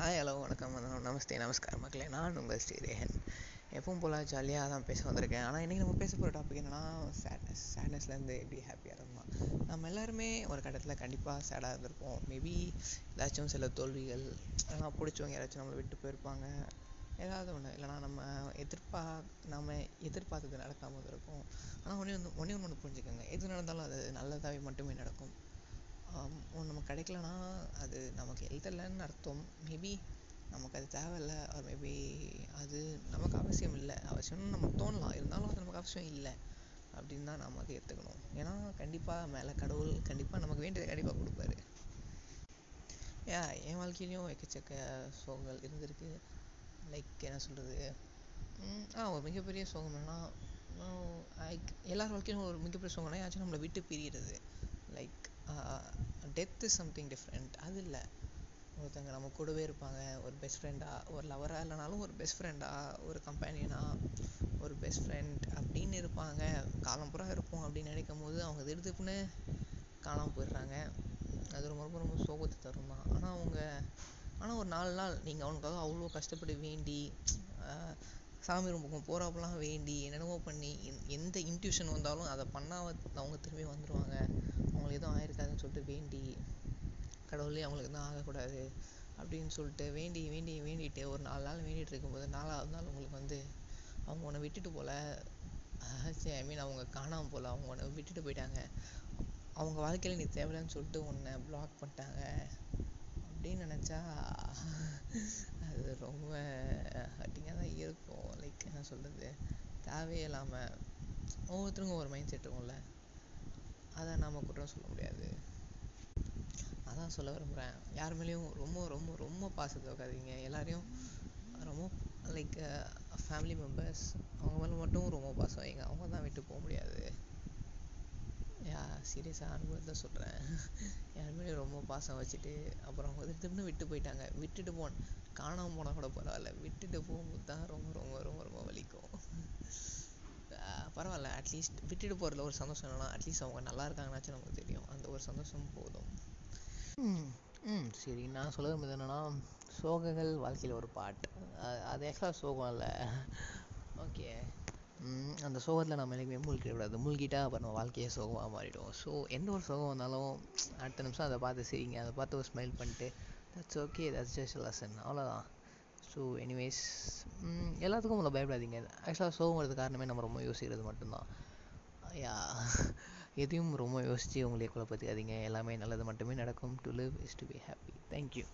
Hi hello வணக்கம். நமஸ்தே நமஸ்கார் மக்களே. நான் உங்கள் ஸ்ரீரேகன். எப்பவும் போல் ஜாலியாக தான் பேச வந்திருக்கேன். ஆனால் இன்றைக்கி நம்ம பேச போகிற டாபிக் என்னென்னா சேட்னஸ் சேட்னஸ்லேருந்து எப்படி ஹாப்பியாக இருக்கலாம் நம்ம எல்லாருமே ஒரு கட்டத்தில் கண்டிப்பாக சேடாக இருந்திருப்போம். மேபி ஏதாச்சும் சில தோல்விகள் இல்லைனா பிடிச்சவங்க யாராச்சும் நம்மளை விட்டு போயிருப்பாங்க. ஏதாவது ஒன்று இல்லைனா நம்ம எதிர்பா நம்ம எதிர்பார்த்தது நடக்காமல் இருக்கும். ஆனால் ஒன்றே ஒன்று ஒன்றே ஒன்று ஒன்று புரிஞ்சுக்கோங்க. எது நடந்தாலும் அது நல்லதாகவே மட்டுமே நடக்கும். நமக்கு கிடைக்கலனா அது நமக்கு எழுதலைன்னு அர்த்தம். மேபி நமக்கு அது தேவையில்ல ஆர் மேபி அது நமக்கு அவசியம் இல்லை. அவசியம்னு நமக்கு தோணலாம். இருந்தாலும் அது நமக்கு அவசியம் இல்லை அப்படின்னு தான் நமக்கு ஏற்றுக்கணும் ஏன்னா கண்டிப்பாக மேலே கடவுள் கண்டிப்பாக நமக்கு வேண்டியதை கண்டிப்பாக கொடுப்பாரு. ஏ என் வாழ்க்கையிலையும் எக்கச்சக்க சோகங்கள் இருந்திருக்கு. லைக் என்ன சொல்கிறது ஆ ஒரு மிகப்பெரிய சோகம் என்னன்னா எல்லார் வாழ்க்கையிலும் ஒரு மிகப்பெரிய சோகம்னா யாச்சும் நம்மளை விட்டு பிரியிறது. Like death is something different அது இல்லை. ஒருத்தவங்க நம்ம கூடவே இருப்பாங்க. ஒரு பெஸ்ட் ஃப்ரெண்டாக ஒரு லவராக இல்லைனாலும் ஒரு பெஸ்ட் ஃப்ரெண்டாக ஒரு கம்பேனியனாக ஒரு பெஸ்ட் ஃப்ரெண்ட் அப்படின்னு இருப்பாங்க. காலம் இருப்போம் அப்படின்னு நினைக்கும் போது அவங்க திடுதிப்புன்னு காணாமல் போயிடுறாங்க. அது ரொம்ப ரொம்ப ரொம்ப சோகத்தை தரும் தான் ஆனால் அவங்க ஆனால் ஒரு நாலு நாள் நீங்கள் அவனுக்காக அவ்வளோ கஷ்டப்பட்டு வேண்டி சாமி ரூமுக்கு போகிறப்பெல்லாம் வேண்டி என்னென்னமோ பண்ணி எந்த இன்ட்யூஷன் வந்தாலும் அதை பண்ணால் அவங்க திரும்பி வந்துடுவாங்க அவங்களுக்கு எதுவும் ஆயிருக்காதுன்னு சொல்லிட்டு வேண்டி கடவுளே அவங்களுக்கு எதுவும் ஆகக்கூடாது அப்படின்னு சொல்லிட்டு வேண்டி வேண்டி வேண்டிட்டு ஒரு நாலு நாள் வேண்டிகிட்டு இருக்கும்போது நாலாவது நாள் உங்களுக்கு வந்து அவங்க உன்னை விட்டுட்டு போல. ஐ மீன் அவங்க காணாமல் போகல அவங்க உன்னை விட்டுட்டு போயிட்டாங்க. அவங்க வாழ்க்கையில் நீ தேவையில்லைன்னு சொல்லிட்டு உன்னை பிளாக் பண்ணிட்டாங்க அப்படின்னு நினச்சா அது ரொம்ப ஹர்ட்டிங்காக தான் இருக்கும் லைக் என்ன சொல்கிறது தேவையே இல்லாமல் ஒவ்வொருத்தருக்கும் ஒரு மைண்ட் செட் இருக்கும்ல. அதை நாம் குற்றம் சொல்ல முடியாது. அதான் சொல்ல விரும்புகிறேன் யார் மேலேயும் ரொம்ப ரொம்ப ரொம்ப பாசத்தை வைக்காதீங்க. எல்லாரையும் ரொம்ப லைக் ஃபேமிலி மெம்பர்ஸ் அவங்க மேலே மட்டும் ரொம்ப பாசம் வைங்க. அவங்க தான் விட்டு போக முடியாது. சீரியஸாக அனுபவத்தை சொல்கிறேன் யார் மேலேயும் ரொம்ப பாசம் வச்சுட்டு அப்புறம் அவங்க திடீர்னு விட்டு போயிட்டாங்க. விட்டுட்டு போன் காணாமல் போனால் கூட பரவாயில்ல. விட்டுட்டு போகும்போது தான் ரொம்ப ரொம்ப ரொம்ப ரொம்ப வலிக்கும். பரவாயில்ல. அட்லீஸ்ட் விட்டுட்டு போகிறதுல ஒரு சந்தோஷம் என்னன்னா அட்லீஸ்ட் அவங்க நல்லா இருக்காங்கனாச்சும் நமக்கு தெரியும். அந்த ஒரு சந்தோஷம் போதும். ம் சரி. நான் சொல்ல விரும்புறது என்னென்னா சோகங்கள் வாழ்க்கையில் ஒரு பாட் அது ஆக்சுவலாக சோகம் இல்லை. ஓகே அந்த சோகத்தில் நம்ம என்றைக்குமே மூழ்கிடக்கூடாது மூழ்கிட்டால் அப்புறம் நம்ம வாழ்க்கையே சோகமாக மாறிடும். ஸோ எந்த ஒரு சோகம் வந்தாலும் அடுத்த நிமிஷம் அதை பார்த்து சிரிங்க. அதை பார்த்து ஒரு ஸ்மைல் பண்ணிட்டு that's okay that's just lesson அவ்வளோதான் ஸோ எனிவேஸ் எல்லாத்துக்கும் உங்களை பயப்படாதீங்க. ஆக்சுவலாக சோகம் வரது காரணமே நம்ம ரொம்ப யோசிக்கிறது மட்டும்தான். யா எதையும் ரொம்ப யோசித்து உங்களே குழப்பத்துக்காதீங்க. எல்லாமே நல்லது மட்டுமே நடக்கும். To live is to be happy thank you